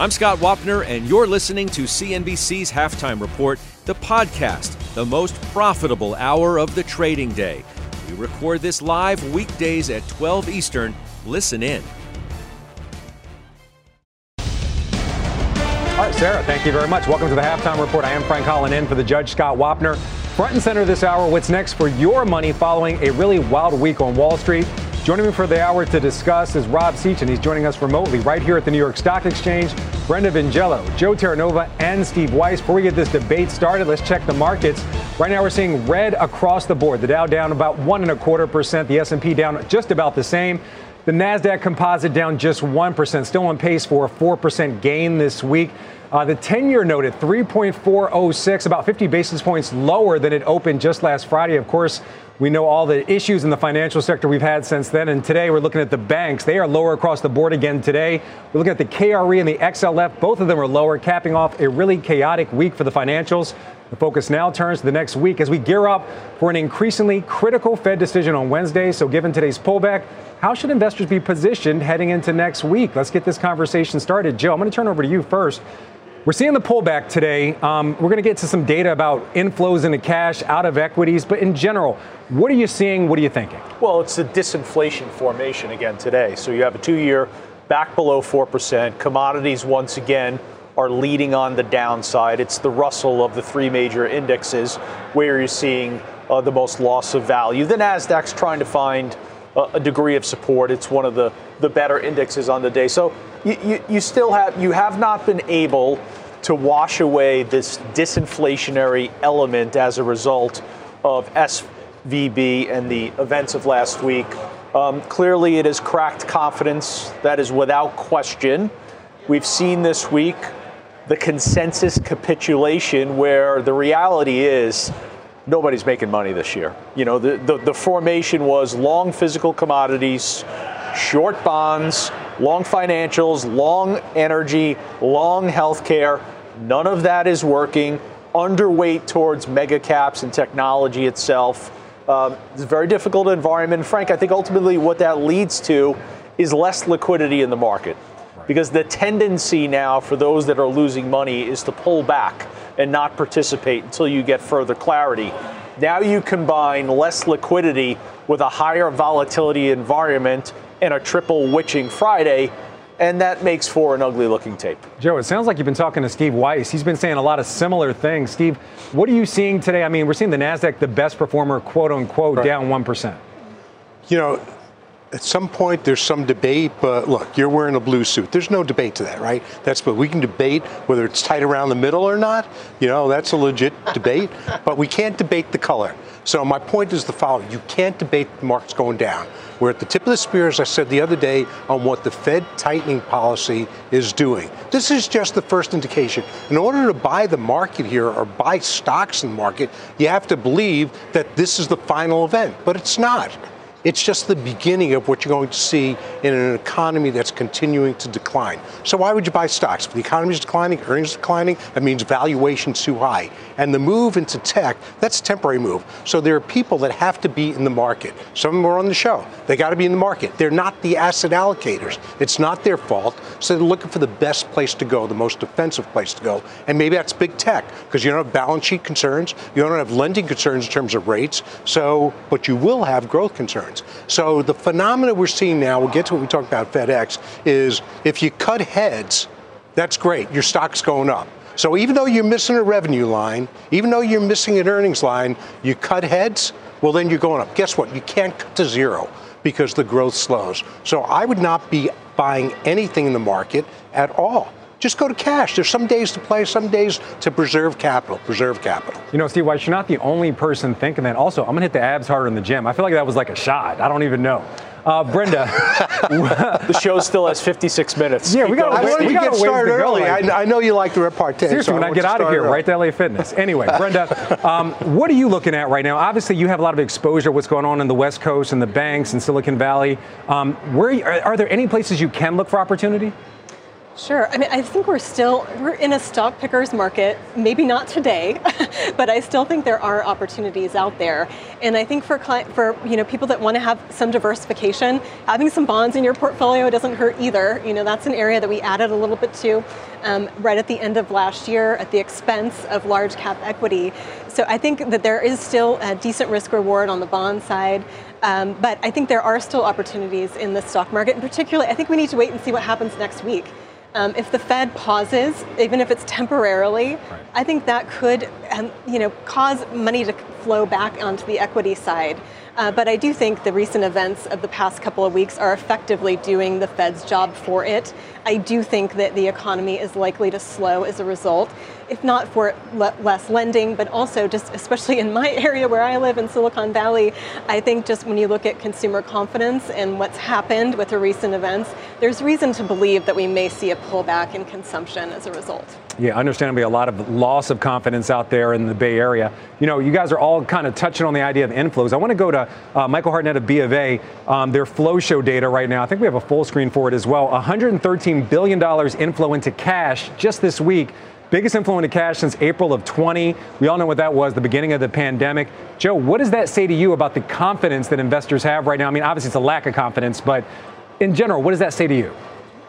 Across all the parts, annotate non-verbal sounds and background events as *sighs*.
I'm Scott Wapner, and you're listening to CNBC's Halftime Report, the podcast, the most profitable hour of the trading day. We record this live weekdays at 12 Eastern. Listen in. All right, Sarah, thank you very much. Welcome to the Halftime Report. I am Frank Holland in for the Judge Scott Wapner. Front and center this hour, what's next for your money following a really wild week on Wall Street. Joining me for the hour to discuss is Rob Sechan. He's joining us remotely right here at the New York Stock Exchange. Brenda Vingiello, Joe Terranova, and Steve Weiss. Before we get this debate started, let's check the markets. Right now, we're seeing red across the board. The Dow down about one and a quarter percent. The S&P down just about the same. The Nasdaq Composite down just one percent. Still on pace for a four percent gain this week. Uh, the 10 year note at 3.406, about 50 basis points lower than it opened just last Friday. Of course, we know all the issues in the financial sector we've had since then. And today we're looking at the banks. They are lower across the board again today. We're looking at the KRE and the XLF. Both of them are lower, capping off a really chaotic week for the financials. The focus now turns to the next week as we gear up for an increasingly critical Fed decision on Wednesday. So, given today's pullback, how should investors be positioned heading into next week? Let's get this conversation started. Joe, I'm going to turn over to you first. We're seeing the pullback today. Um, we're going to get to some data about inflows into cash out of equities, but in general, what are you seeing? What are you thinking? Well, it's a disinflation formation again today. So you have a two year back below 4%. Commodities, once again, are leading on the downside. It's the Russell of the three major indexes where you're seeing uh, the most loss of value. The NASDAQ's trying to find a degree of support. It's one of the, the better indexes on the day. So you, you, you still have you have not been able to wash away this disinflationary element as a result of SVB and the events of last week. Um, clearly, it has cracked confidence. That is without question. We've seen this week the consensus capitulation where the reality is nobody's making money this year. You know, the, the, the formation was long physical commodities, short bonds, long financials, long energy, long healthcare. None of that is working. Underweight towards mega caps and technology itself. Um, it's a very difficult environment. Frank, I think ultimately what that leads to is less liquidity in the market. Because the tendency now for those that are losing money is to pull back and not participate until you get further clarity. Now you combine less liquidity with a higher volatility environment and a triple witching Friday, and that makes for an ugly looking tape. Joe, it sounds like you've been talking to Steve Weiss. He's been saying a lot of similar things. Steve, what are you seeing today? I mean, we're seeing the NASDAQ, the best performer, quote unquote, right. down 1%. You know, at some point there's some debate, but look, you're wearing a blue suit. There's no debate to that, right? That's but we can debate whether it's tight around the middle or not. You know, that's a legit *laughs* debate, but we can't debate the color. So my point is the following: you can't debate the markets going down. We're at the tip of the spear, as I said the other day, on what the Fed tightening policy is doing. This is just the first indication. In order to buy the market here or buy stocks in the market, you have to believe that this is the final event, but it's not. It's just the beginning of what you're going to see in an economy that's continuing to decline. So why would you buy stocks? If the economy is declining, earnings are declining, that means valuation's too high. And the move into tech, that's a temporary move. So there are people that have to be in the market. Some of them are on the show. They got to be in the market. They're not the asset allocators. It's not their fault. So they're looking for the best place to go, the most defensive place to go. And maybe that's big tech because you don't have balance sheet concerns. You don't have lending concerns in terms of rates. So, but you will have growth concerns So the phenomena we're seeing now, we'll get to what we talked about FedEx, is if you cut heads, that's great. Your stock's going up. So even though you're missing a revenue line, even though you're missing an earnings line, you cut heads, well, then you're going up. Guess what? You can't cut to zero because the growth slows. So I would not be buying anything in the market at all just go to cash. There's some days to play, some days to preserve capital. Preserve capital. You know, Steve Weiss, you're not the only person thinking that. Also, I'm going to hit the abs harder in the gym. I feel like that was like a shot. I don't even know. Uh, Brenda, *laughs* the show still has 56 minutes. Yeah, we got. I wanted to get started early. I, I, know you like the repartee. Seriously, so when I, I get out of here, early. right to LA Fitness. Anyway, *laughs* Brenda, um, what are you looking at right now? Obviously, you have a lot of exposure. What's going on in the West Coast and the banks and Silicon Valley? Um, where are, are there any places you can look for opportunity? Sure. I mean, I think we're still we're in a stock pickers market. Maybe not today, *laughs* but I still think there are opportunities out there. And I think for for you know people that want to have some diversification, having some bonds in your portfolio doesn't hurt either. You know, that's an area that we added a little bit to um, right at the end of last year at the expense of large cap equity. So I think that there is still a decent risk reward on the bond side. Um, but I think there are still opportunities in the stock market, and particularly, I think we need to wait and see what happens next week. Um, if the Fed pauses, even if it's temporarily, right. I think that could, um, you know, cause money to flow back onto the equity side. Uh, but I do think the recent events of the past couple of weeks are effectively doing the Fed's job for it. I do think that the economy is likely to slow as a result, if not for le- less lending, but also just especially in my *laughs* area where I live in Silicon Valley, I think just when you look at consumer confidence and what's happened with the recent events, there's reason to believe that we may see a pullback in consumption as a result. Yeah, understandably, a lot of loss of confidence out there in the Bay Area. You know, you guys are all kind of touching on the idea of inflows. I want to go to uh, Michael Hartnett of B of A, um, their flow show data right now. I think we have a full screen for it as well. $113 billion inflow into cash just this week. Biggest inflow into cash since April of 20. We all know what that was, the beginning of the pandemic. Joe, what does that say to you about the confidence that investors have right now? I mean, obviously it's a lack of confidence, but in general, what does that say to you?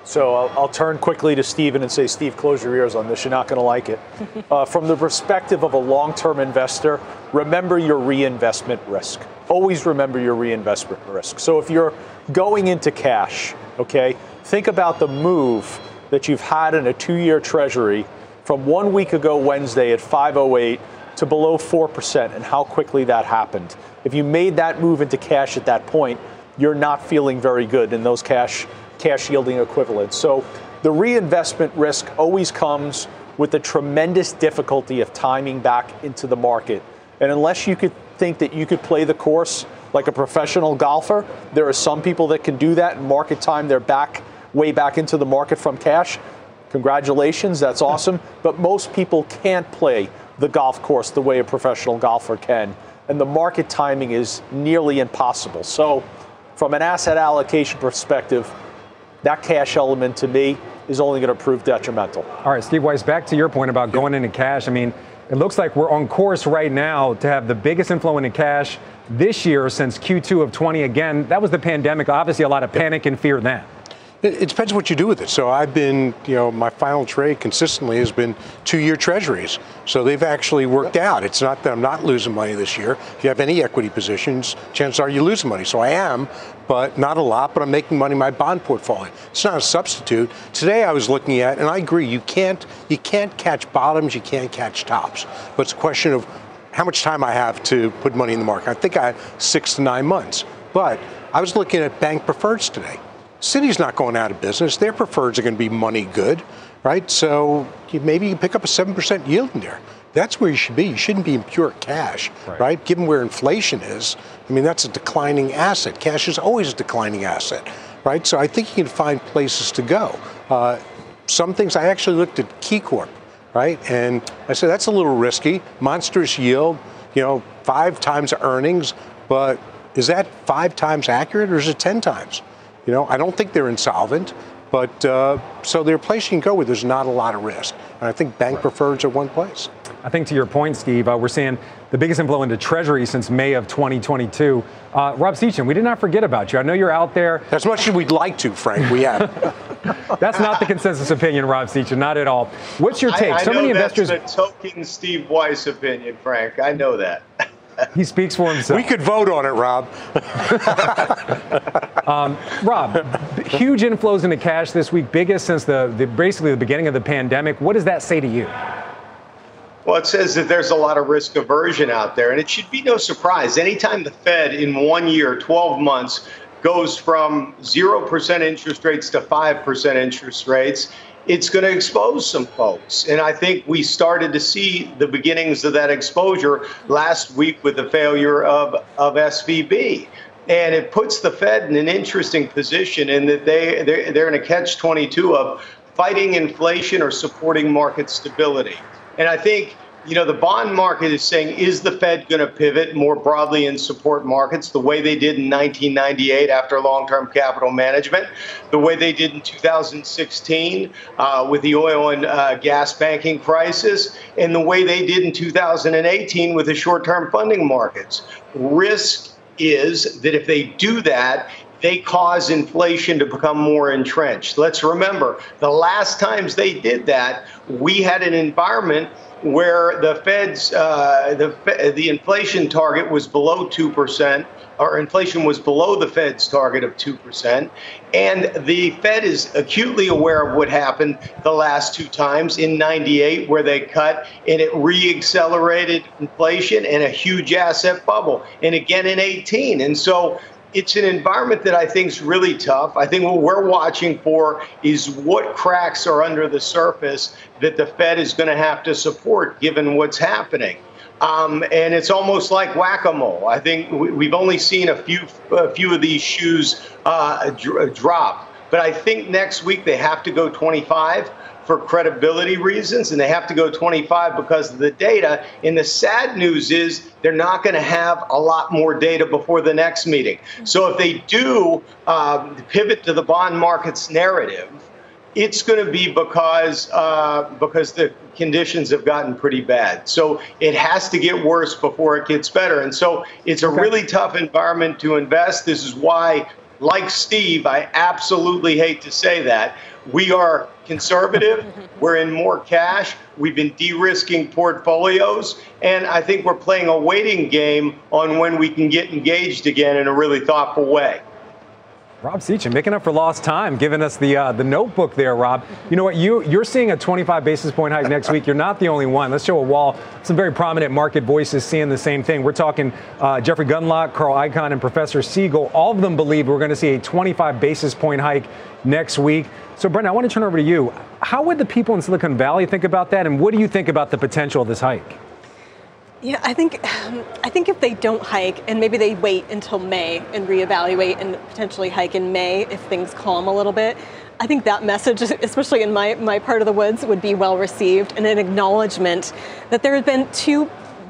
So I'll, I'll, turn quickly to Stephen and say, Steve, close your ears on this. You're not going to like it. *laughs* Uh, from the perspective of a long term investor, remember your reinvestment risk. Always remember your reinvestment risk. So if you're going into cash, okay, think about the move that you've had in a two year treasury from one week ago Wednesday at 508 to below 4% and how quickly that happened. If you made that move into cash at that point, you're not feeling very good in those cash cash yielding equivalents. So the reinvestment risk always comes with the tremendous difficulty of timing back into the market. And unless you could think that you could play the course like a professional golfer, there are some people that can do that and market time their back way back into the market from cash. Congratulations, that's awesome. But most people can't play the golf course the way a professional golfer can. And the market timing is nearly impossible. So, from an asset allocation perspective, that cash element to me is only going to prove detrimental. All right, Steve Weiss, back to your point about going into cash. I mean, it looks like we're on course right now to have the biggest inflow into cash this year since Q2 of 20. Again, that was the pandemic. Obviously, a lot of panic and fear then. It, depends what you do with it. So I've been, you know, my final trade consistently has been two-year treasuries. So they've actually worked out. It's not that I'm not losing money this year. If you have any equity positions, chances are you're losing money. So I am, but not a lot, but I'm making money in my bond portfolio. It's not a substitute. Today I was looking at, and I agree, you can't, you can't catch bottoms, you can't catch tops. But it's a question of how much time I have to put money in the market. I think I have six to nine months. But I was looking at bank preferreds today. Citi's not going out of business. Their preferreds are going to be money good, right? So you, maybe you pick up a 7% yield in there. That's where you should be. You shouldn't be in pure cash, right. right? Given where inflation is, I mean, that's a declining asset. Cash is always a declining asset, right? So I think you can find places to go. Uh, some things I actually looked at KeyCorp, right? And I said, that's a little risky. Monstrous yield, you know, five times earnings, but is that five times accurate or is it 10 times? You know, I don't think they're insolvent, but uh, so they're a place you can go where there's not a lot of risk. And I think bank right. preferreds are one place. I think to your point, Steve, uh, we're seeing the biggest inflow into Treasury since May of 2022. Uh, Rob Sechan, we did not forget about you. I know you're out there. As much as we'd like to, Frank, we have. *laughs* that's not the consensus opinion, Rob Sechan, not at all. What's your take? I, I so many investors. That's the token Steve Weiss opinion, Frank. I know that. *laughs* he speaks for himself. We could vote on it, Rob. *laughs* um, Rob, huge inflows into cash this week, biggest since the, the basically the beginning of the pandemic. What does that say to you? Well, it says that there's a lot of risk aversion out there, and it should be no surprise. Anytime the Fed in one year, 12 months, goes from 0% interest rates to 5% interest rates, it's going to expose some folks. And I think we started to see the beginnings of that exposure last week with the failure of, of SVB. And it puts the Fed in an interesting position in that they, they're, they're in a catch 22 of fighting inflation or supporting market stability. And I think you know, the bond market is saying, is the Fed going to pivot more broadly and support markets the way they did in 1998 after long term capital management, the way they did in 2016 uh, with the oil and uh, gas banking crisis, and the way they did in 2018 with the short term funding markets? Risk is that if they do that, they cause inflation to become more entrenched. Let's remember, the last times they did that, we had an environment where the Fed's uh, the the inflation target was below two percent, or inflation was below the Fed's target of two percent, and the Fed is acutely aware of what happened the last two times in '98, where they cut and it re-accelerated inflation and a huge asset bubble, and again in 18, and so it's an environment that I think is really tough. I think what we're watching for is what cracks are under the surface that the Fed is going to have to support given what's happening. Um, and it's almost like whack-a-mole. I think we've only seen a few, a few of these shoes uh, drop. But I think next week they have to go 25 for credibility reasons, and they have to go 25 because of the data. And the sad news is they're not going to have a lot more data before the next meeting. So if they do uh, pivot to the bond market's narrative, it's going to be because uh, because the conditions have gotten pretty bad. So it has to get worse before it gets better. And so it's a okay. really tough environment to invest. This is why, like Steve, I absolutely hate to say that we are conservative. *laughs* we're in more cash. We've been de risking portfolios. And I think we're playing a waiting game on when we can get engaged again in a really thoughtful way. Rob Sechan making up for lost time, giving us the uh, the notebook there, Rob. You know what? You you're seeing a 25 basis point hike next week. You're not the only one. Let's show a wall. Some very prominent market voices seeing the same thing. We're talking uh, Jeffrey Gundlach, Carl Icahn, and Professor Siegel. All of them believe we're going to see a 25 basis point hike next week. So, Brendan, I want to turn over to you. How would the people in Silicon Valley think about that, and what do you think about the potential of this hike? Yeah, I think um, *sighs* I think if they don't hike and maybe they wait until May and reevaluate and potentially hike in May if things calm a little bit, I think that message, *laughs* especially in my, my part of the woods, would be well received and an acknowledgement that there have been two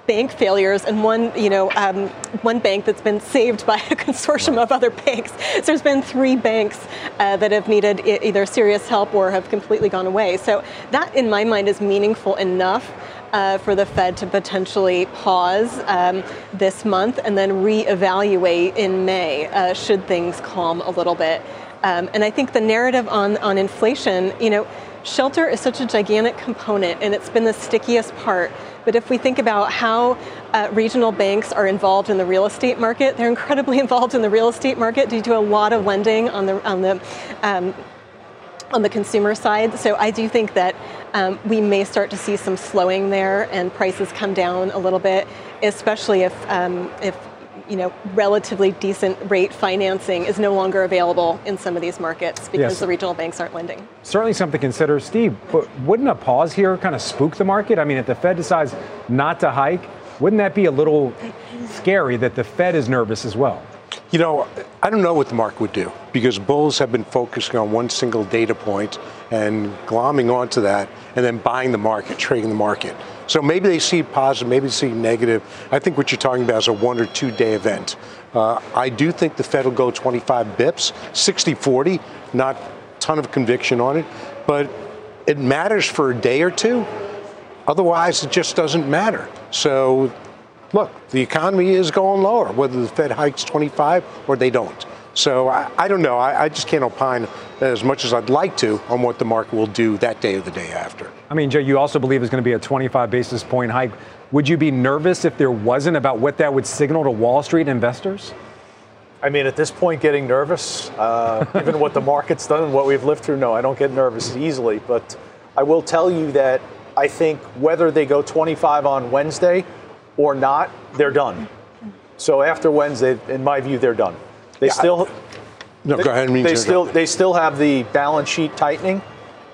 bank failures and one, you know, um, one bank that's been saved by *laughs* a consortium of other banks. So there's been three banks uh, that have needed either serious help or have completely gone away. So that, in my mind, is meaningful enough. Uh, for the Fed to potentially pause um, this month and then reevaluate in May uh, should things calm a little bit. Um, and I think the narrative on, on inflation, you know, shelter is such a gigantic component and it's been the stickiest part but if we think about how uh, regional banks are involved in the real estate market, they're incredibly *laughs* involved in the real estate market due to a lot of lending on the on the um, on the consumer side. So I do think that um, we may start to see some slowing there and prices come down a little bit, especially if um, if you know, relatively decent rate financing is no longer available in some of these markets because yes. the regional banks aren't lending. Certainly something to consider. Steve, but wouldn't a pause here kind of spook the market? I mean, if the Fed decides not to hike, wouldn't that be a little scary that the Fed is nervous as well? You know, I don't know what the market would do because bulls have been focusing on one single data point and glomming onto that and then buying the market, trading the market. So maybe they see positive, maybe they see negative. I think what you're talking about is a one or two day event. Uh, I do think the Fed will go 25 bips, 60 40, not ton of conviction on it, but it matters for a day or two. Otherwise, it just doesn't matter. So, look, the economy is going lower, whether the Fed hikes 25 or they don't. So I, I don't know. I, I, just can't opine as much as I'd like to on what the market will do that day or the day after. I mean, Joe, you also believe it's going to be a 25 basis point hike. Would you be nervous if there wasn't about what that would signal to Wall Street investors? I mean, at this point, getting nervous, uh, *laughs* given what the market's done and what we've lived through, no, I don't get nervous easily. But I will tell you that I think whether they go 25 on Wednesday or not, they're done. So after Wednesday, in my view, they're done. They yeah, still. No, they, go ahead. They still they still have the balance sheet tightening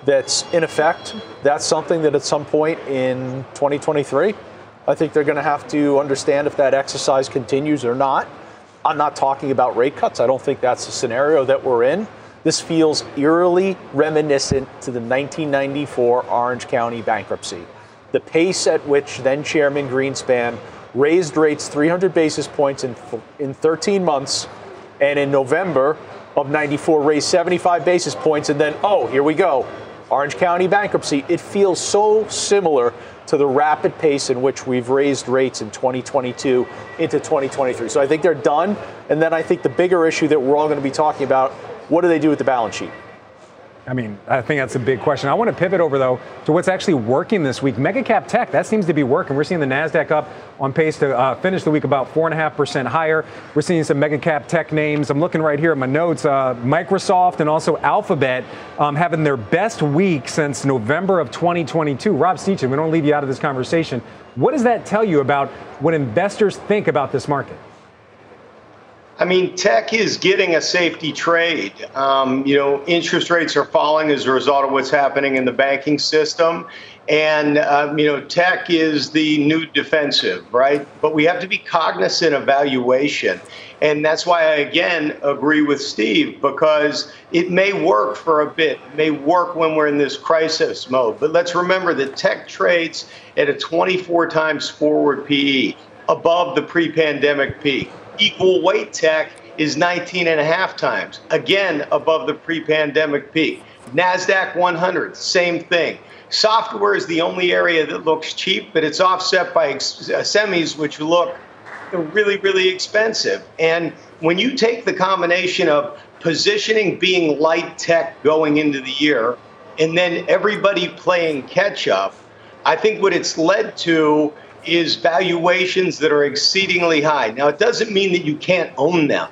that's in effect. That's something that at some point in 2023, I think they're going to have to understand if that exercise continues or not. I'm not talking about rate cuts. I don't think that's the scenario that we're in. This feels eerily reminiscent to the 1994 Orange County bankruptcy. The pace at which then Chairman Greenspan raised rates 300 basis points in, in 13 months, and in November of 94 raised 75 basis points, and then, oh, here we go, Orange County bankruptcy. It feels so similar to the rapid pace in which we've raised rates in 2022 into 2023. So I think they're done. And then I think the bigger issue that we're all going to be talking about what do they do with the balance sheet? I mean, I think that's a big question. I want to pivot over, though, to what's actually working this week. Megacap tech, that seems to be working. We're seeing the NASDAQ up on pace to uh, finish the week about 4.5% higher. We're seeing some megacap tech names. I'm looking right here at my notes. Uh, Microsoft and also Alphabet um, having their best week since November of 2022. Rob Sechan, we don't leave you out of this conversation. What does that tell you about what investors think about this market? I mean, tech is getting a safety trade. Um, you know, interest rates are falling as a result of what's happening in the banking system. And, um, you know, tech is the new defensive, right? But we have to be cognizant of valuation. And that's why I, again, agree with Steve, because it may work for a bit, it may work when we're in this crisis mode. But let's remember that tech trades at a 24 times forward PE above the pre pandemic peak equal weight tech is 19 and a half times, again above the pre pandemic peak. NASDAQ 100, same thing. Software is the only area that looks cheap, but it's offset by uh, semis, which look really, really expensive. And when you take the combination of positioning being light tech going into the year, and then everybody playing catch up, I think what it's led to is valuations that are exceedingly high. Now, it doesn't mean that you can't own them.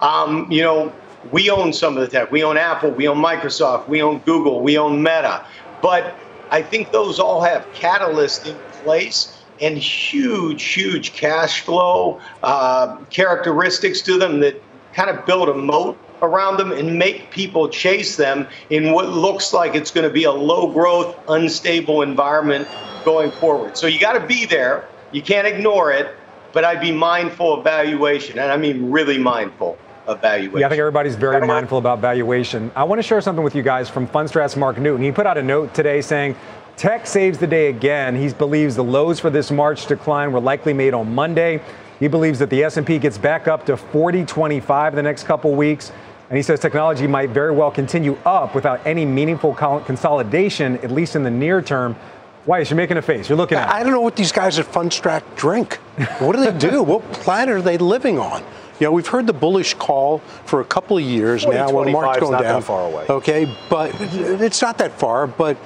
Um, you know, we own some of the tech. We own Apple, we own Microsoft, we own Google, we own Meta. But I think those all have catalysts in place and huge, huge cash flow uh, characteristics to them that kind of build a moat around them and make people chase them in what looks like it's going to be a low growth, unstable environment going forward. So you got to be there. You can't ignore it, but I'd be mindful of valuation, and I mean really mindful of valuation. Yeah, I think everybody's very mindful about valuation. I want to share something with you guys from Fundstrat's Mark Newton. He put out a note today saying, Tech saves the day again. He believes the lows for this March decline were likely made on Monday. He believes that the S&P gets back up to 4025 the next couple weeks. And he says technology might very well continue up without any meaningful consolidation, at least in the near term. Why is you're making a face? You're looking at. I don't know what these guys at Fundstrat drink. What do they do? *laughs* what planet are they living on? You know, we've heard the bullish call for a couple of years now. When market's going not down. That far away. Okay, but it's not that far. But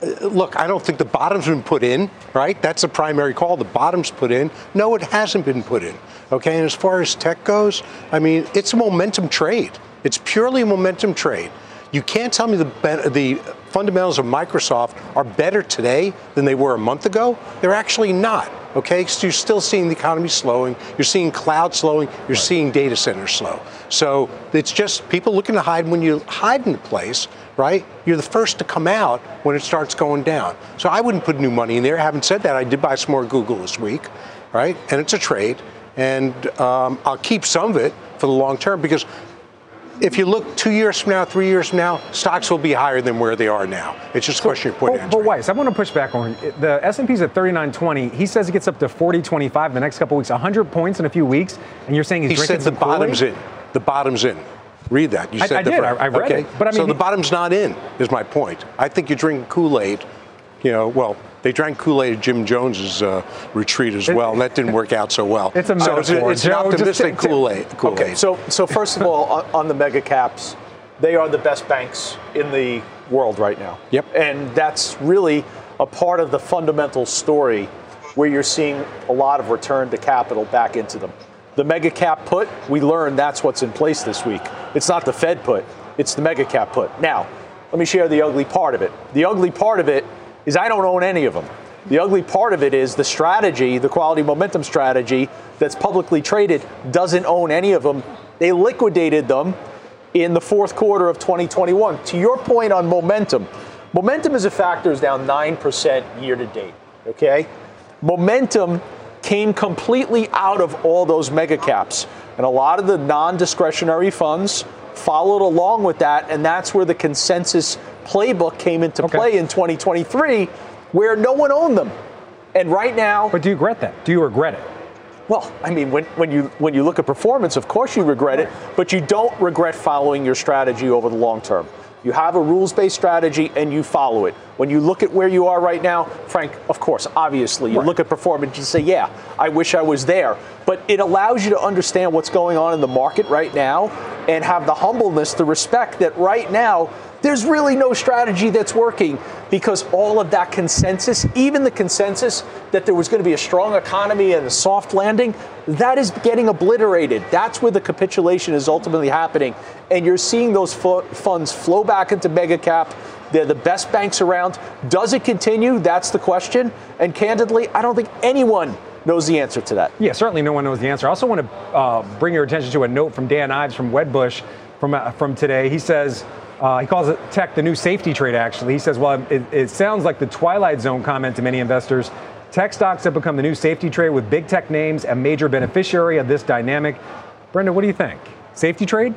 uh, look, I don't think the bottom's been put in. Right? That's the primary call. The bottom's put in. No, it hasn't been put in. Okay, and as far as tech goes, I mean, it's a momentum trade. It's purely a momentum trade. You can't tell me the, the fundamentals of Microsoft are better today than they were a month ago. They're actually not. Okay, so you're still seeing the economy slowing. You're seeing cloud slowing. You're right. seeing data centers slow. So it's just people looking to hide when you hide in a place, right? You're the first to come out when it starts going down. So I wouldn't put new money in there. Having said that, I did buy some more Google this week, right? And it's a trade, and um, I'll keep some of it for the long term because if you look two years from now, three years from now, stocks will be higher than where they are now. It's just a question of point. Oh, but, but Weiss, I want to push back on the S&P's at 39.20. He says it gets up to 40.25 the next couple weeks, 100 points in a few weeks, and you're saying he's he drinking said the bottom's in. The bottom's in. Read that. You said I, I did. I, I read okay. it. But I mean, so the bottom's not in. Is my point. I think you drink Kool-Aid. You know, well, they drank Kool-Aid at Jim Jones's uh, retreat as well, and that didn't work out so well. It's a metaphor. So it's, it's an optimistic Kool-Aid. Kool-Aid. Okay, so so first of all, on, on the mega caps, they are the best banks in the world right now. Yep. And that's really a part of the fundamental story where you're seeing a lot of return to capital back into them. The mega cap put, we learned that's what's in place this week. It's not the Fed put, it's the mega cap put. Now, let me share the ugly part of it. The ugly part of it is I don't own any of them. The ugly part of it is the strategy, the quality momentum strategy that's publicly traded doesn't own any of them. They liquidated them in the fourth quarter of 2021. To your point on momentum, momentum as a factor is down 9% year to date. Okay? Momentum came completely out of all those mega caps. And a lot of the non discretionary funds followed along with that. And that's where the consensus playbook came into okay. play in 2023, where no one owned them. And right now. But do you regret that? Do you regret it? Well, I mean, when, when you when you look at performance, of course you regret it, but you don't regret following your strategy over the long term. You have a rules based strategy and you follow it. When you look at where you are right now, Frank, of course, obviously, you right. look at performance and say, yeah, I wish I was there. But it allows you to understand what's going on in the market right now and have the humbleness, the respect that right now there's really no strategy that's working because all of that consensus, even the consensus that there was going to be a strong economy and a soft landing, that is getting obliterated. That's where the capitulation is ultimately happening. And you're seeing those funds flow back into mega cap. They're the best banks around. Does it continue? That's the question. And candidly, I don't think anyone knows the answer to that. Yeah, certainly no one knows the answer. I also want to uh, bring your attention to a note from Dan Ives from Wedbush from, uh, from today. He says, uh, he calls it tech the new safety trade, actually. He says, well, it, it sounds like the twilight zone comment to many investors. Tech stocks have become the new safety trade with big tech names a major beneficiary of this dynamic. Brenda, what do you think? Safety trade?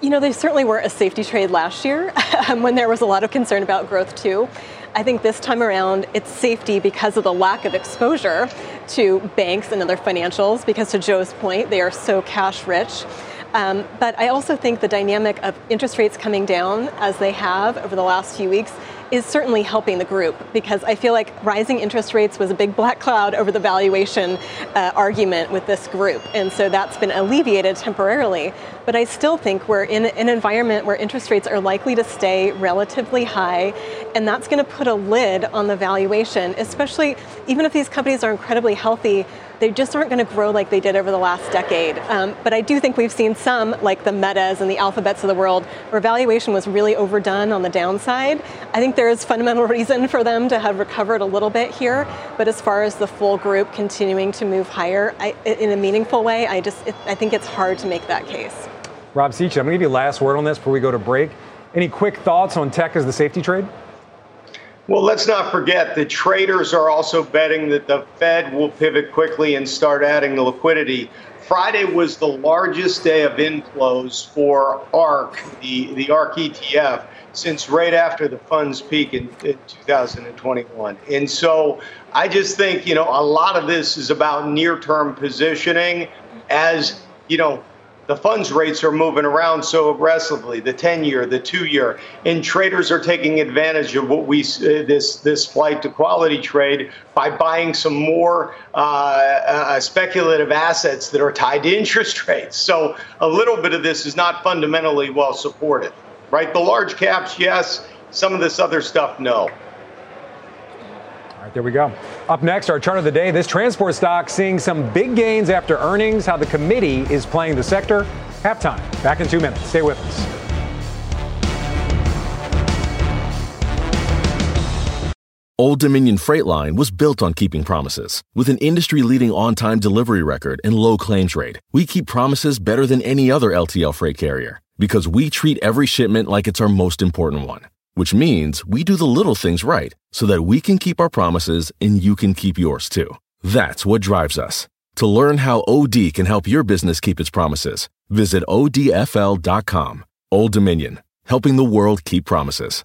You know, they certainly were a safety trade last year *laughs* when there was a lot of concern about growth, too. I think this time around it's safety because of the lack of exposure to banks and other financials, because to Joe's point, they are so cash rich. Um, but I also think the dynamic of interest rates coming down as they have over the last few weeks is certainly helping the group because I feel like rising interest rates was a big black cloud over the valuation uh, argument with this group. And so that's been alleviated temporarily. But I still think we're in an environment where interest rates are likely to stay relatively high. And that's going to put a lid on the valuation, especially even if these companies are incredibly healthy they just aren't going to grow like they did over the last decade. Um, but I do think we've seen some, like the Metas and the Alphabets of the world, where valuation was really overdone on the downside. I think there is fundamental *laughs* reason for them to have recovered a little bit here. But as far as the full group continuing to move higher I, in a meaningful way, I just it, I think it's hard to make that case. Rob Sechan, I'm going to give you last word on this before we go to break. Any quick thoughts on tech as the safety trade? Well, let's not forget the traders are also betting that the Fed will pivot quickly and start adding the liquidity. Friday was the largest day of inflows for ARK, the, the ARK ETF, since right after the funds peak in, in 2021. And so I just think, you know, a lot of this is about near term positioning as, you know, the funds rates are moving around so aggressively the 10 year the 2 year and traders are taking advantage of what we uh, this this flight to quality trade by buying some more uh, uh, speculative assets that are tied to interest *laughs* rates. So a little bit of this is not fundamentally well supported right? The large caps yes. Some of this other stuff no right, there we go. Up next, our chart of the day. This transport stock seeing some big gains after earnings, how the committee is playing the sector. Halftime. Back in two minutes. Stay with us. Old Dominion Freight Line was built on keeping promises. With an industry leading on time delivery record and low claims rate, we keep promises better than any other LTL freight carrier because we treat every shipment like it's our most important one which means we do the little things right so that we can keep our promises and you can keep yours too. That's what drives us. To learn how OD can help your business keep its promises, visit odfl.com. Old Dominion, helping the world keep promises.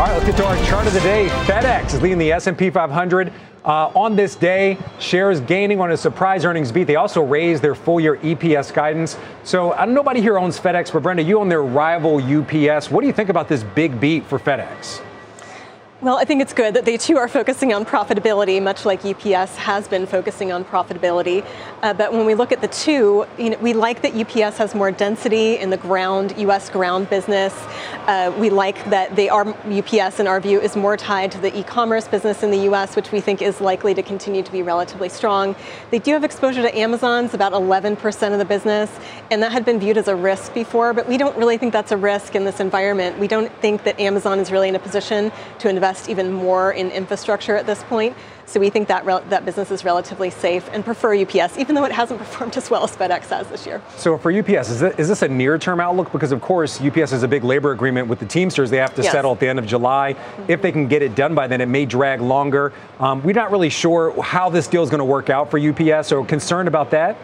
All right, let's get to our chart of the day. FedEx is leading the S&P 500 uh, on this day. Shares gaining on a surprise earnings beat. They also raised their full-year EPS guidance. So I don't nobody here owns FedEx, but Brenda, you own their rival UPS. What do you think about this big beat for FedEx? Well, I think it's good that they too are focusing on profitability, much like UPS has been focusing on profitability. Uh, but when we look at the two, you know, we like that UPS has more density in the ground, U.S. ground business. Uh, we like that they are UPS, in our view, is more tied to the e-commerce business in the U.S., which we think is likely to continue to be relatively strong. They do have exposure to Amazon's about 11% of the business, and that had been viewed as a risk before, but we don't really think that's a risk in this environment. We don't think that Amazon is really in a position to invest even more in infrastructure at this point. So we think that that business is relatively safe and prefer UPS, even though it hasn't *laughs* performed as well as FedEx has this year. So for UPS, is this a near-term outlook? Because of course, UPS has a big labor agreement with the Teamsters. They have to Yes. settle at the end of July. Mm-hmm. If they can get it done by then, it may drag longer. Um, we're not really sure how this deal is going to work out for UPS. So concerned about that.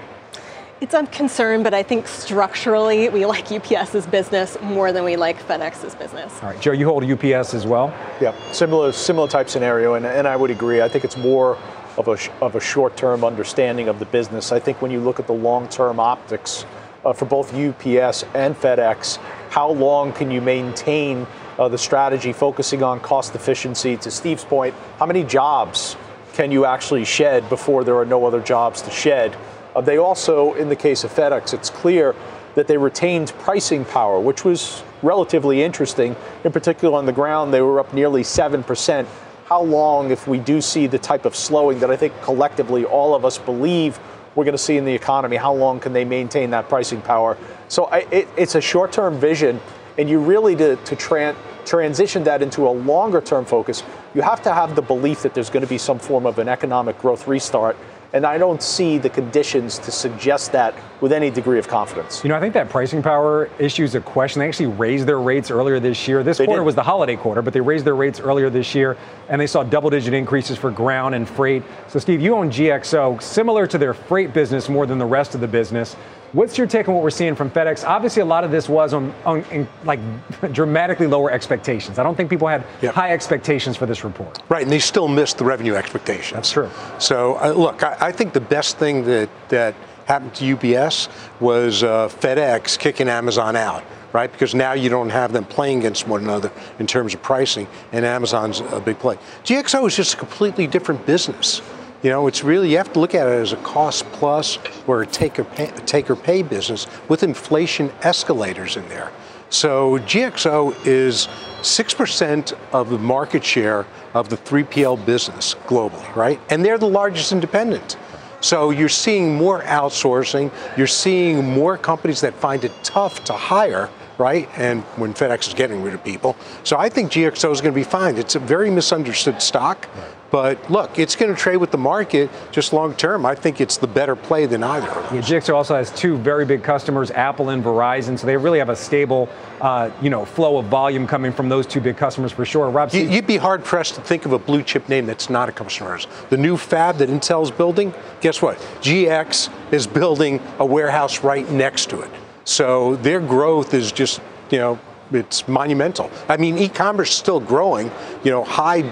It's a concern, but I think structurally we like UPS's business more than we like FedEx's business. All right, Joe, you hold UPS as well. Yeah, similar similar type scenario, and, and I would agree. I think it's more of a of a short term understanding of the business. I think when you look at the long term optics uh, for both UPS and FedEx, how long can you maintain uh, the strategy focusing on cost efficiency? To Steve's point, how many jobs can you actually shed before there are no other jobs to shed? Uh, they also, in the case of FedEx, it's clear that they retained pricing power, which was relatively interesting. In particular, on the ground, they were up nearly 7%. How long, if we do see the type of slowing that I think collectively all of us believe we're going to see in the economy, how long can they maintain that pricing power? So I, it, it's a short term vision, and you really, to, to tran- transition that into a longer term focus, you have to have the belief that there's going to be some form of an economic growth restart. And I don't see the conditions to suggest that with any degree of confidence. You know, I think that pricing power issue is a question. They actually raised their rates earlier this year. This They quarter did. was the holiday quarter, but they raised their rates earlier this year, and they saw double-digit increases for ground and freight. So, Steve, you own GXO, similar to their freight business more than the rest of the business. What's your take on what we're seeing from FedEx? Obviously, a lot of this was on, on in, like *laughs* dramatically lower expectations. I don't think people had Yep. high expectations for this report. Right, and they still missed the revenue expectations. That's true. So, uh, look, I, I think the best thing that, that happened to UPS was uh, FedEx kicking Amazon out, right? Because now you don't have them playing against one another in terms of pricing, and Amazon's a big play. GXO is just a completely different business. You know, it's really, you have to look at it as a cost plus or a take or pay, take or pay business with inflation escalators in there. So GXO is 6% of the market share of the 3PL business globally, right? And they're the largest independent. So you're seeing more outsourcing, you're seeing more companies that find it tough to hire, right? And when FedEx is getting rid of people. So I think GXO is going to be fine. It's a very misunderstood stock. But look, it's going to trade with the market just long term. I think it's the better play than either of Yeah. GXO also has two very big customers, Apple and Verizon, so they really have a stable, uh, you know, flow of volume coming from those two big customers for sure. Rob, You- You'd be hard pressed to think of a blue chip name that's not a customer. The new fab that Intel's building, guess what? GX is building a warehouse right next to it. So their growth is just, you know, it's monumental. I mean, e-commerce is still growing, you know, high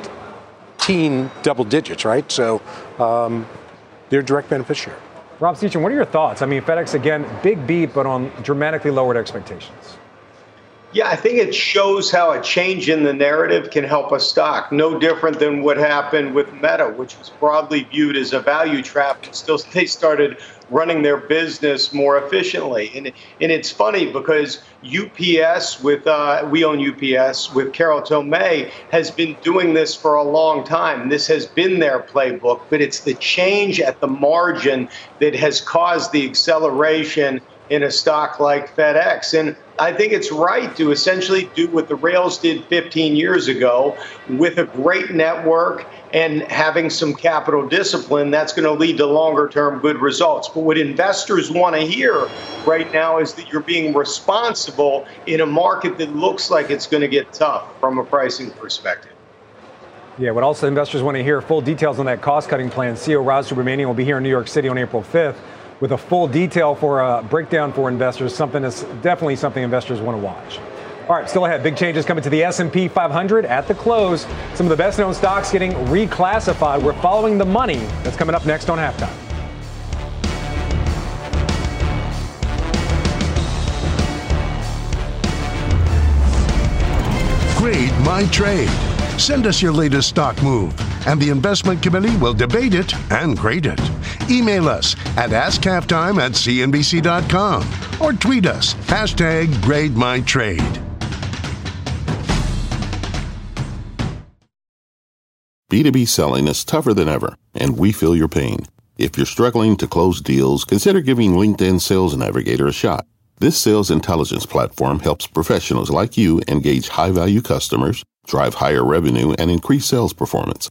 teen double digits, right? So um, they're direct beneficiary. Rob Sechan, what are your thoughts? I mean, FedEx again, big beat, but on dramatically lowered expectations. Yeah, I think it shows how a change in the narrative can help a stock. No different than what happened with Meta, which was broadly viewed as a value trap. And still, *laughs* they started running their business more efficiently. And and it's funny because UPS with uh, we own UPS with Carol Tomé has been doing this for a long time. This has been their playbook, but it's the change at the margin that has caused the acceleration in a stock like FedEx. And I think it's right to essentially do what the rails did 15 years ago with a great network and having some capital discipline. That's going to lead to longer term good results. But what investors want to hear right now is that you're being responsible in a market that looks like it's going to get tough from a pricing perspective. Yeah, what also investors want to hear full details on that cost cutting plan. CEO Raj Subramaniam will be here in New York City on April 5th with a full detail for a breakdown for investors, something that's definitely something investors want to watch. All right, still ahead. Big changes coming to the S&P 500 at the close. Some of the best-known stocks getting reclassified. We're following the money. That's coming up next on halftime. Grade My Trade. Send us your latest stock move, and the investment committee will debate it and grade it. Email us at askhalftime at cnbc.com or tweet us, hashtag grade my trade. B2B selling is tougher than ever, and we feel your pain. If you're struggling to close deals, consider giving LinkedIn Sales Navigator a shot. This sales intelligence platform helps professionals like you engage high value customers, drive higher revenue, and increase sales performance.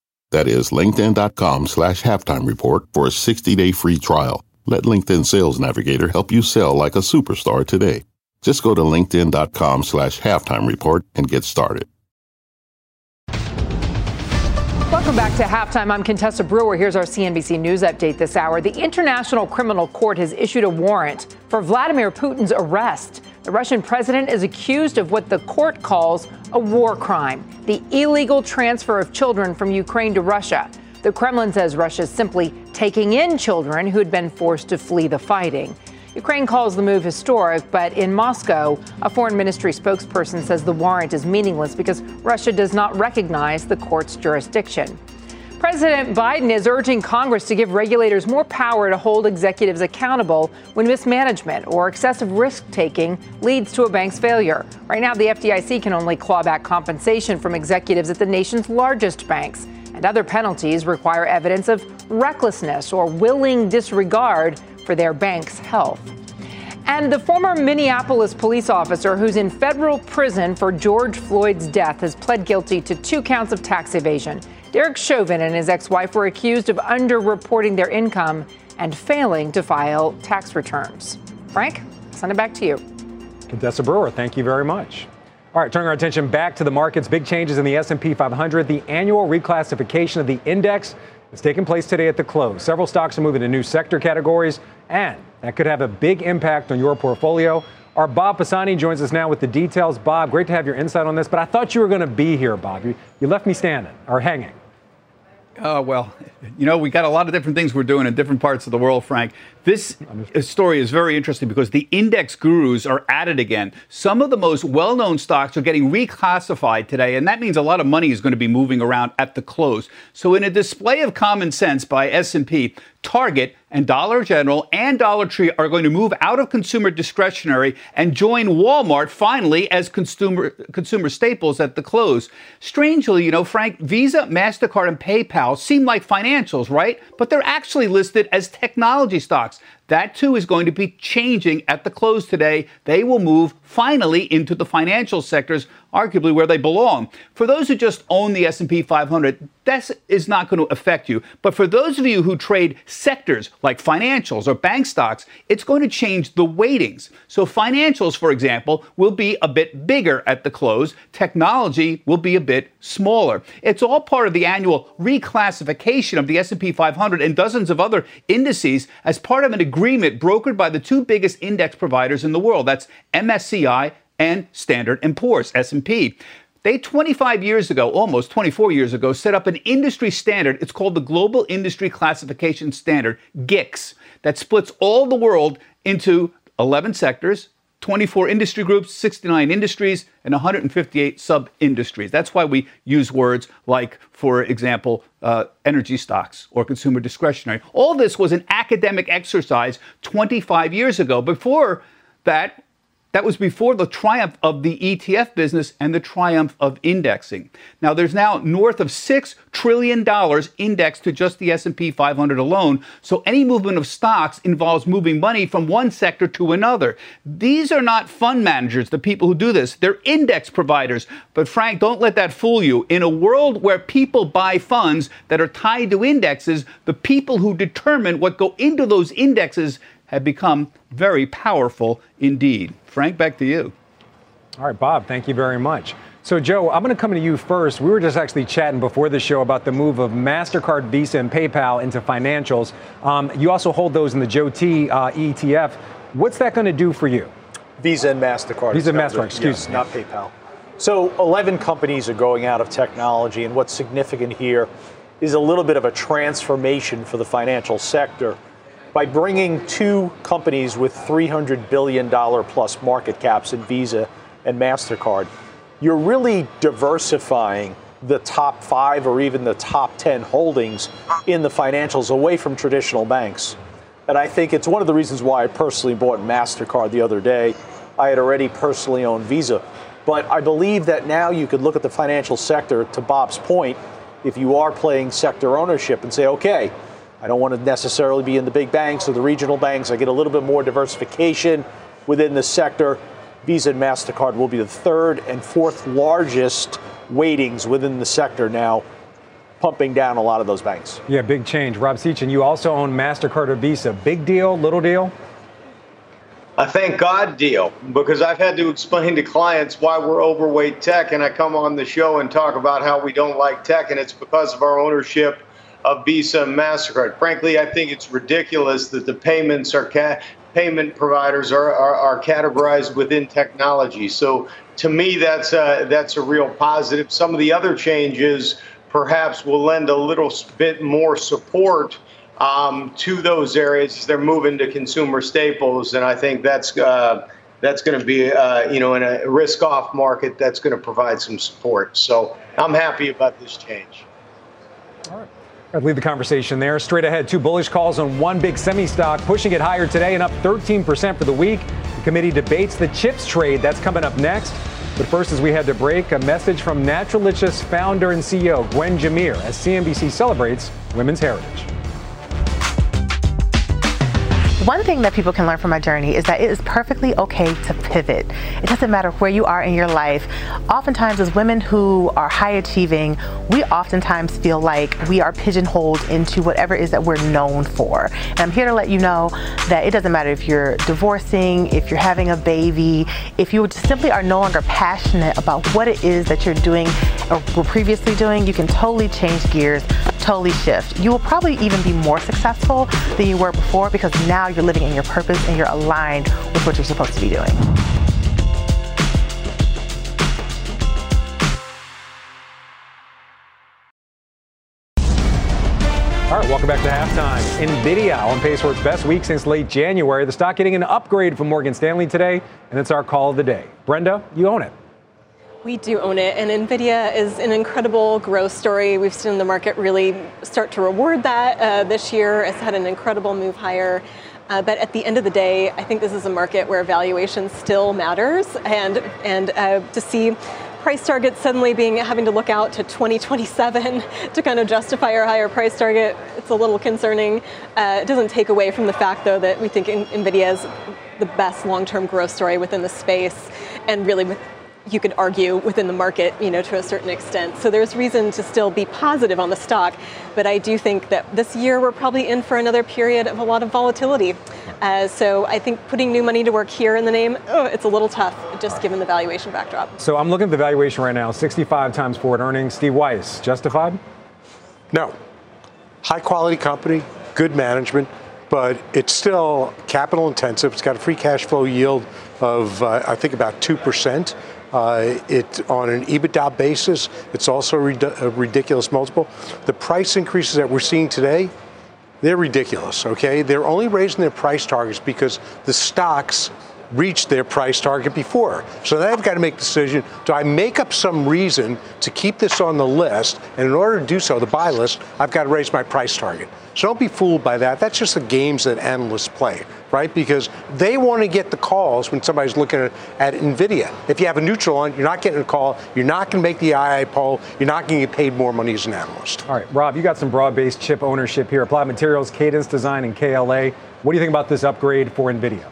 That is linkedin.com slash halftime report for a 60 day free trial. Let LinkedIn Sales Navigator help you sell like a superstar today. Just go to linkedin.com slash halftime report and get started. Welcome back to halftime. I'm Contessa Brewer. Here's our CNBC News update this hour. The International Criminal Court has issued a warrant for Vladimir Putin's arrest. The Russian president is accused of what the court calls a war crime the illegal transfer of children from Ukraine to Russia. The Kremlin says Russia is simply taking in children who had been forced to flee the fighting. Ukraine calls the move historic, but in Moscow, a foreign ministry spokesperson says the warrant is meaningless because Russia does not recognize the court's jurisdiction. President Biden is urging Congress to give regulators more power to hold executives accountable when mismanagement or excessive risk taking leads to a bank's failure. Right now, the FDIC can only claw back compensation from executives at the nation's largest banks, and other penalties require evidence of recklessness or willing disregard for their bank's health. And the former Minneapolis police officer who's in federal prison for George Floyd's death has pled guilty to two counts of tax evasion. Derek Chauvin and his ex wife were accused of underreporting their income and failing to file tax returns. Frank, send it back to you. Contessa Brewer, thank you very much. All right, turning our attention back to the markets, big changes in the S&P 500. The annual reclassification of the index is taking place today at the close. Several stocks are moving to new sector categories, and that could have a big impact on your portfolio. Our Bob Pisani joins us now with the details. Bob, great to have your insight on this, but I thought you were going to be here, Bob. You, you left me standing or hanging. Uh, well, you know, we got a lot of different things we're doing in different parts of the world, Frank. This story is very interesting because the index gurus are at it again. Some of the most well-known stocks are getting reclassified today, and that means a lot of money is going to be moving around at the close. So, in a display of common sense by S&P, Target and Dollar General and Dollar Tree are going to move out of consumer discretionary and join Walmart finally as consumer consumer staples at the close. Strangely, you know, Frank, Visa, Mastercard and PayPal seem like financials, right? But they're actually listed as technology stocks. That too is going to be changing at the close today. They will move finally into the financial sectors, arguably where they belong. For those who just own the S&P 500, that is not going to affect you. But for those of you who trade sectors like financials or bank stocks, it's going to change the weightings. So financials, for example, will be a bit bigger at the close. Technology will be a bit smaller. It's all part of the annual reclassification of the S&P 500 and dozens of other indices as part of an agreement agreement brokered by the two biggest index providers in the world. That's MSCI and Standard & Poor's, S&P. They 25 years ago, almost 24 years ago, set up an industry standard. It's called the Global Industry Classification Standard, GICS, that splits all the world into 11 sectors, 24 industry groups, 69 industries, and 158 sub industries. That's why we use words like, for example, uh, energy stocks or consumer discretionary. All this was an academic exercise 25 years ago. Before that, that was before the triumph of the ETF business and the triumph of indexing. Now there's now north of 6 trillion dollars indexed to just the S&P 500 alone, so any movement of stocks involves moving money from one sector to another. These are not fund managers, the people who do this. They're index providers. But Frank, don't let that fool you. In a world where people buy funds that are tied to indexes, the people who determine what go into those indexes have become very powerful indeed. Frank, back to you. All right, Bob, thank you very much. So, Joe, I'm going to come to you first. We were just actually chatting before the show about the move of MasterCard, Visa, and PayPal into financials. Um, you also hold those in the Joe T uh, ETF. What's that going to do for you? Visa and MasterCard. Visa and MasterCard, excuse yes, me. Not PayPal. So 11 companies are going out of technology, and what's significant here is a little bit of a transformation for the financial sector by bringing two companies with $300 billion plus market caps in Visa and MasterCard. You're really diversifying the top five or even the top 10 holdings in the financials away from traditional banks. And I think it's one of the reasons why I personally bought MasterCard the other day. I had already personally owned Visa. But I believe that now you could look at the financial sector, to Bob's point, if you are playing sector ownership and say, okay, I don't want to necessarily be in the big banks or the regional banks. I get a little bit more diversification within the sector. Visa and MasterCard will be the third and fourth largest weightings within the sector now, pumping down a lot of those banks. Yeah, big change. Rob Sechan, you also own MasterCard or Visa. Big deal, little deal? a thank God deal because I've had to explain to clients why we're overweight tech, and I come on the show and talk about how we don't like tech, and it's because of our ownership of Visa and Mastercard. Frankly, I think it's ridiculous that the payments are ca- payment providers are, are, are categorized within technology. So to me, that's a, that's a real positive. Some of the other changes perhaps will lend a little bit more support um, to those areas as they're moving to consumer staples, and I think that's uh, that's going to be uh, you know in a risk-off market that's going to provide some support. So I'm happy about this change. All right. I'd leave the conversation there. Straight ahead, two bullish calls on one big semi stock, pushing it higher today and up 13% for the week. The committee debates the chips trade. That's coming up next. But first, as we had to break, a message from Naturalicious founder and CEO Gwen Jimmere as CNBC celebrates Women's Heritage. One thing that people can learn from my journey is that it is perfectly okay to pivot. It doesn't matter where you are in your life. Oftentimes, as women who are high achieving, we oftentimes feel like we are pigeonholed into whatever it is that we're known for. And I'm here to let you know that it doesn't matter if you're divorcing, if you're having a baby, if you simply are no longer passionate about what it is that you're doing or were previously doing, you can totally change gears, totally shift. You will probably even be more successful than you were before because now you're living in your purpose and you're aligned with what you're supposed to be doing. All right, welcome back to halftime. NVIDIA on pace for its best week since late January. The stock getting an upgrade from Morgan Stanley today, and it's our call of the day. Brenda, you own it. We do own it, and NVIDIA is an incredible growth story. We've seen the market really start to reward that uh, this year. It's had an incredible move higher. Uh, but at the end of the day, I think this is a market where valuation still matters, and and uh, to see price targets suddenly being having to look out to 2027 *laughs* to kind of justify our higher price target, it's a little concerning. Uh, it doesn't take away from the fact, though, that we think Nvidia is the best long-term growth story within the space, and really with you could argue within the market, you know, to a certain extent. So there's reason to still be positive on the stock, but I do think that this year we're probably in for another period of a lot of volatility. Uh, so I think putting new money to work here in the name, oh, it's a little tough, just given the valuation backdrop. So I'm looking at the valuation right now, 65 times forward earnings. Steve Weiss, justified? No. High quality company, good management, but it's still capital intensive. It's got a free cash flow yield of, uh, I think, about 2%. Uh, it on an EBITDA basis, it's also a ridiculous multiple. The price increases that we're seeing today, they're ridiculous. Okay, they're only raising their price targets because the stocks reached their price target before. So they've got to make a decision. Do I make up some reason to keep this on the list? And in order to do so, the buy list, I've got to raise my price target. So don't be fooled by that. That's just the games that analysts play, right? Because they want to get the calls when somebody's looking at, at NVIDIA. If you have a neutral on, you're not getting a call. You're not going to make the II poll. You're not going to get paid more money as an analyst. All right, Rob, you got some broad based chip ownership here Applied Materials, Cadence Design, and KLA. What do you think about this upgrade for NVIDIA?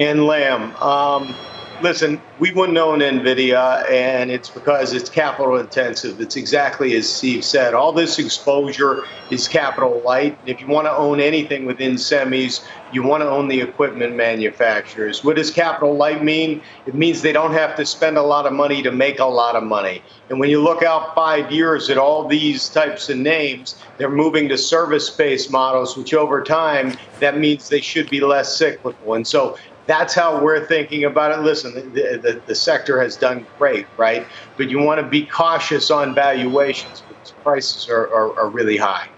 And Lam, Um, listen, we wouldn't own NVIDIA, and it's because it's capital intensive. It's exactly as Steve said. All this exposure is capital light. If you want to own anything within semis, you want to own the equipment manufacturers. What does capital light mean? It means they don't have to spend a lot of money to make a lot of money. And when you look out five years at all these types of names, they're moving to service based models, which over time, that means they should be less cyclical. And so that's how we're thinking about it. Listen, the, the, the sector has done great, right? But you want to be cautious on valuations because prices are, are, are really high.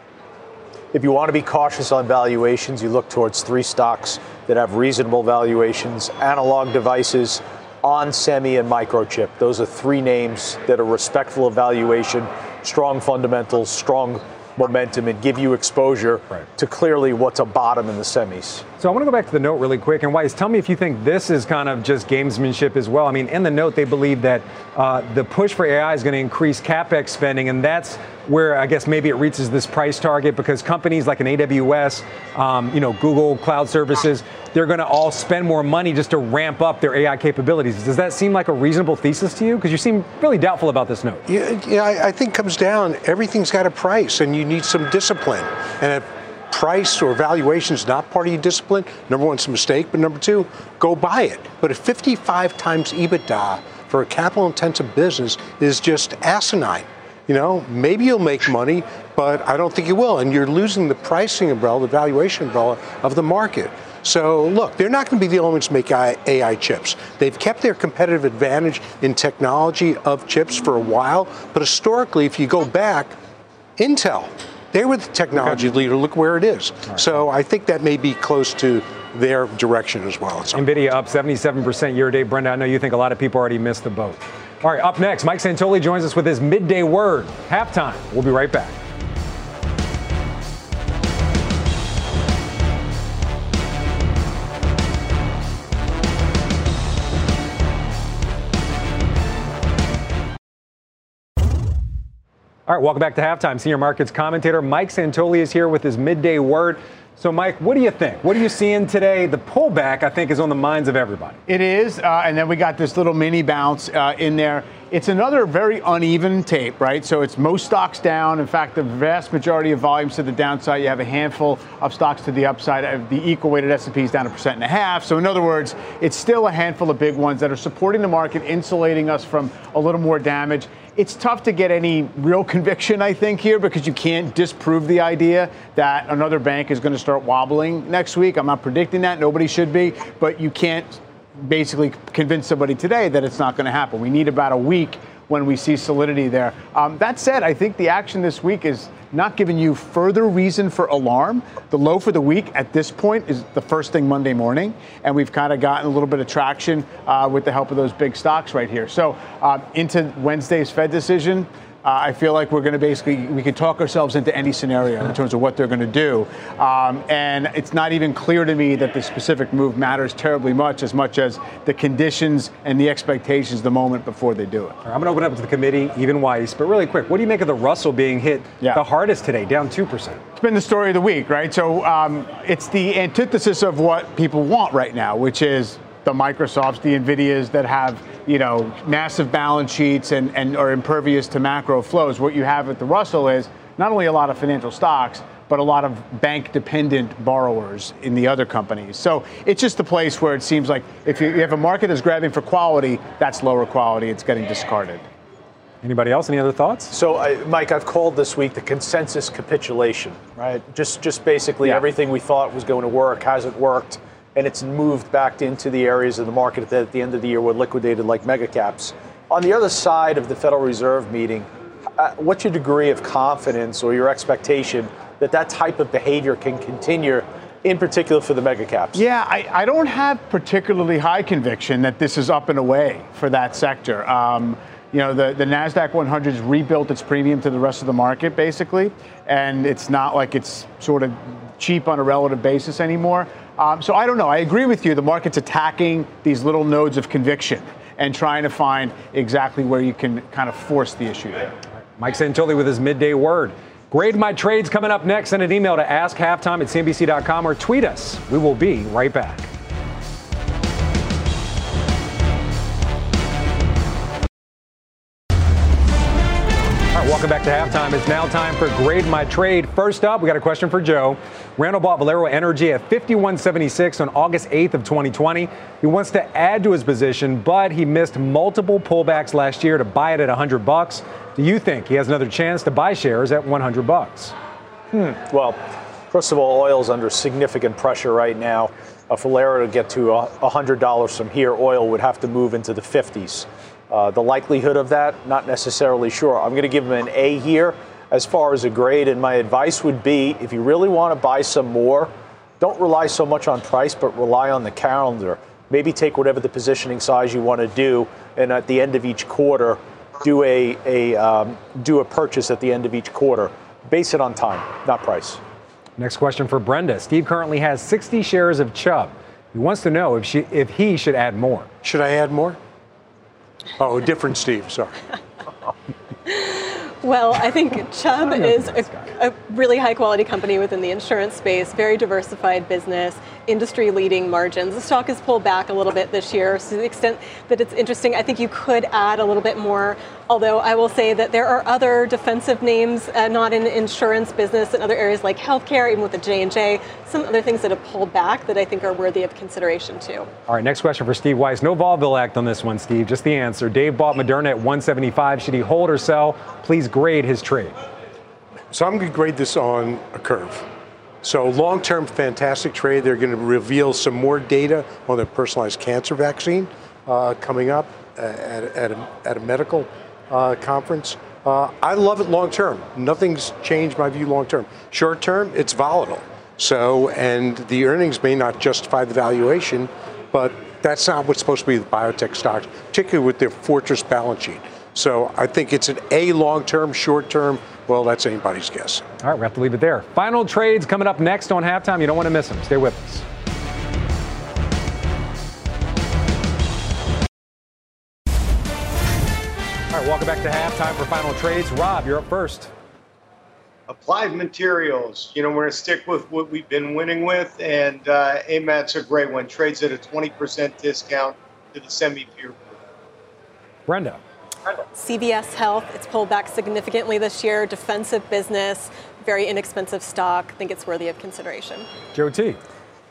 If you want to be cautious on valuations, you look towards three stocks that have reasonable valuations analog devices, on semi, and microchip. Those are three names that are respectful of valuation, strong fundamentals, strong momentum and give you exposure right. to clearly what's a bottom in the semis. So I want to go back to the note really quick. And Weiss, tell me if you think this is kind of just gamesmanship as well. I mean, in the note, they believe that uh, the push for AI is going to increase capex spending, and that's where I guess maybe it reaches this price target because companies like an AWS, um, you know, Google Cloud Services, they're going to all spend more money just to ramp up their AI capabilities. Does that seem like a reasonable thesis to you? Because you seem really doubtful about this note. Yeah, yeah I, think comes down. Everything's got a price, and you need some discipline. And if price or valuation is not part of your discipline, number one, it's a mistake. But number two, go buy it. But at 55 times EBITDA for a capital-intensive business is just asinine. You know, maybe you'll make money, but I don't think you will. And you're losing the pricing umbrella, the valuation umbrella of the market. So, look, they're not going to be the only ones to make AI chips. They've kept their competitive advantage in technology of chips for a while, but historically, if you go back, Intel, they were the technology okay. leader. Look where it is. Right. So I think that may be close to their direction as well. NVIDIA up 77% year to date. Brenda, I know you think a lot of people already missed the boat. All right, up next, Mike Santoli joins us with his midday word, halftime. We'll be right back. All right, welcome back to halftime. Senior markets commentator Mike Santoli is here with his midday word. So, Mike, what do you think? What are you seeing today? The pullback, I think, is on the minds of everybody. It is, uh, and then we got this little mini bounce uh, in there. It's another very uneven tape, right? So it's most stocks down. In fact, the vast majority of volumes to the downside. You have a handful of stocks to the upside. Uh, the equal weighted S&P is down a percent and a half. So in other words, it's still a handful of big ones that are supporting the market, insulating us from a little more damage. It's tough to get any real *laughs* conviction, I think, here because you can't disprove the idea that another bank is going to start wobbling next week. I'm not predicting that. Nobody should be. But you can't basically convince somebody today that it's not going to happen. We need about a week when we see solidity there. Um, that said, I think the action this week is not giving you further reason for alarm. The low for the week at this point is the first thing Monday morning, and we've kind of gotten a little bit of traction uh, with the help of those big stocks right here. So uh, into Wednesday's Fed decision. Uh, I feel like we're going to basically we can talk ourselves into any scenario in terms of what they're going to do, um, and it's not even clear to me that the specific move matters terribly much as much as the conditions and the expectations the moment before they do it. Right, I'm going to open up to the committee, even Weiss, but really quick, what do you make of the Russell being hit yeah. the hardest today, down two percent? It's been the story of the week, right? So um, it's the antithesis of what people want right now, which is the Microsofts, the Nvidias that have you know massive balance sheets and, and are impervious to macro flows. What you have at the Russell is not only a lot of financial stocks, but a lot of bank dependent borrowers in the other companies. So it's just a place where it seems like if you have a market that's grabbing for quality, that's lower quality. It's getting discarded. Anybody else? Any other thoughts? So, uh, Mike, I've called this week the consensus capitulation. Right, just just basically yeah. everything we thought was going to work hasn't worked and it's moved back into the areas of the market that at the end of the year were liquidated like mega caps. On the other side of the Federal Reserve meeting, uh, what's your degree of confidence or your expectation that that type of behavior can continue in particular for the mega caps? Yeah, I, I, don't have particularly high conviction that this is up and away for that sector. Um, you know, the, the NASDAQ 100 has rebuilt its premium to the rest of the market, basically, and it's not like it's sort of cheap on a relative basis anymore. Um, so I don't know. I agree with you. The market's attacking these little nodes of conviction and trying to find exactly where you can kind of force the issue there. Mike Santoli with his midday word. Grade my trades coming up next. Send an email to askhalftime at cnbc.com or tweet us. We will be right back. Welcome back to halftime. It's now time for Grade My Trade. First up, we got a question for Joe. Randall bought Valero Energy at 51.76 on August 8th of 2020. He wants to add to his position, but he missed multiple pullbacks last year to buy it at 100 bucks. Do you think he has another chance to buy shares at 100 bucks? Hmm. Well, first of all, oil's under significant pressure right now. Uh, for Valero to get to $100 from here, oil would have to move into the 50s. Uh, the likelihood of that, not necessarily sure. I'm going to give him an A here. as far as a grade. And my advice would be if you really want to buy some more, don't rely so much on price, but rely on the calendar. Maybe take whatever the positioning size you want to do, and at the end of each quarter, do a, a um, do a purchase at the end of each quarter. Base it on time, not price. Next question for Brenda. Steve currently has 60 shares of Chubb. He wants to know if, she, if he should add more. Should I add more? Oh, different Steve, sorry. *laughs* Well, I think Chubb is a, a, really high quality company within the insurance space, very diversified business, industry leading margins. The stock has pulled back a little bit this year, so to the extent that it's interesting, I think you could add a little bit more. Although I will say that there are other defensive names, uh, not in insurance business, in other areas like healthcare, even with the J and J, some other things that have pulled back that I think are worthy of consideration too. All right, next question for Steve Weiss. No Vaudeville act on this one, Steve. Just the answer. Dave bought Moderna at 175. Should he hold or sell? Please grade his trade. So I'm going to grade this on a curve. So long-term, fantastic trade. They're going to reveal some more data on their personalized cancer vaccine uh, coming up at, at, a, at a medical uh, conference. Uh, I love it long term. Nothing's changed my view long term. Short term, it's volatile. So, and the earnings may not justify the valuation, but that's not what's supposed to be with biotech stocks, particularly with their fortress balance sheet. So I think it's an A long term, short term. Well, that's anybody's guess. All right, we have to leave it there. Final trades coming up next on halftime. You don't want to miss them. Stay with us. All right, welcome back to halftime for final trades. Rob, you're up first. Applied materials. You know, we're going to stick with what we've been winning with, and uh, AMAT's a great one. Trades at a 20% discount to the semi peer group. Brenda. CVS Health, it's pulled back significantly this year. Defensive business, very inexpensive stock. I think it's worthy of consideration. Joe T.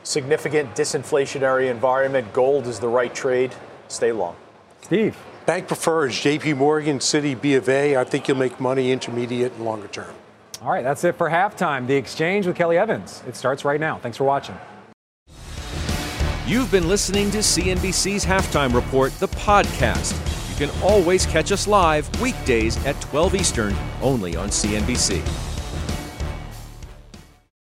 Significant disinflationary environment. Gold is the right trade. Stay long. Steve. Bank prefers JP Morgan, Citi, B of A. I think you'll make money intermediate and longer term. All right, that's it for halftime. The exchange with Kelly Evans. It starts right now. Thanks for watching. You've been listening to CNBC's Halftime Report, the podcast. Can always catch us live weekdays at 12 Eastern, only on CNBC.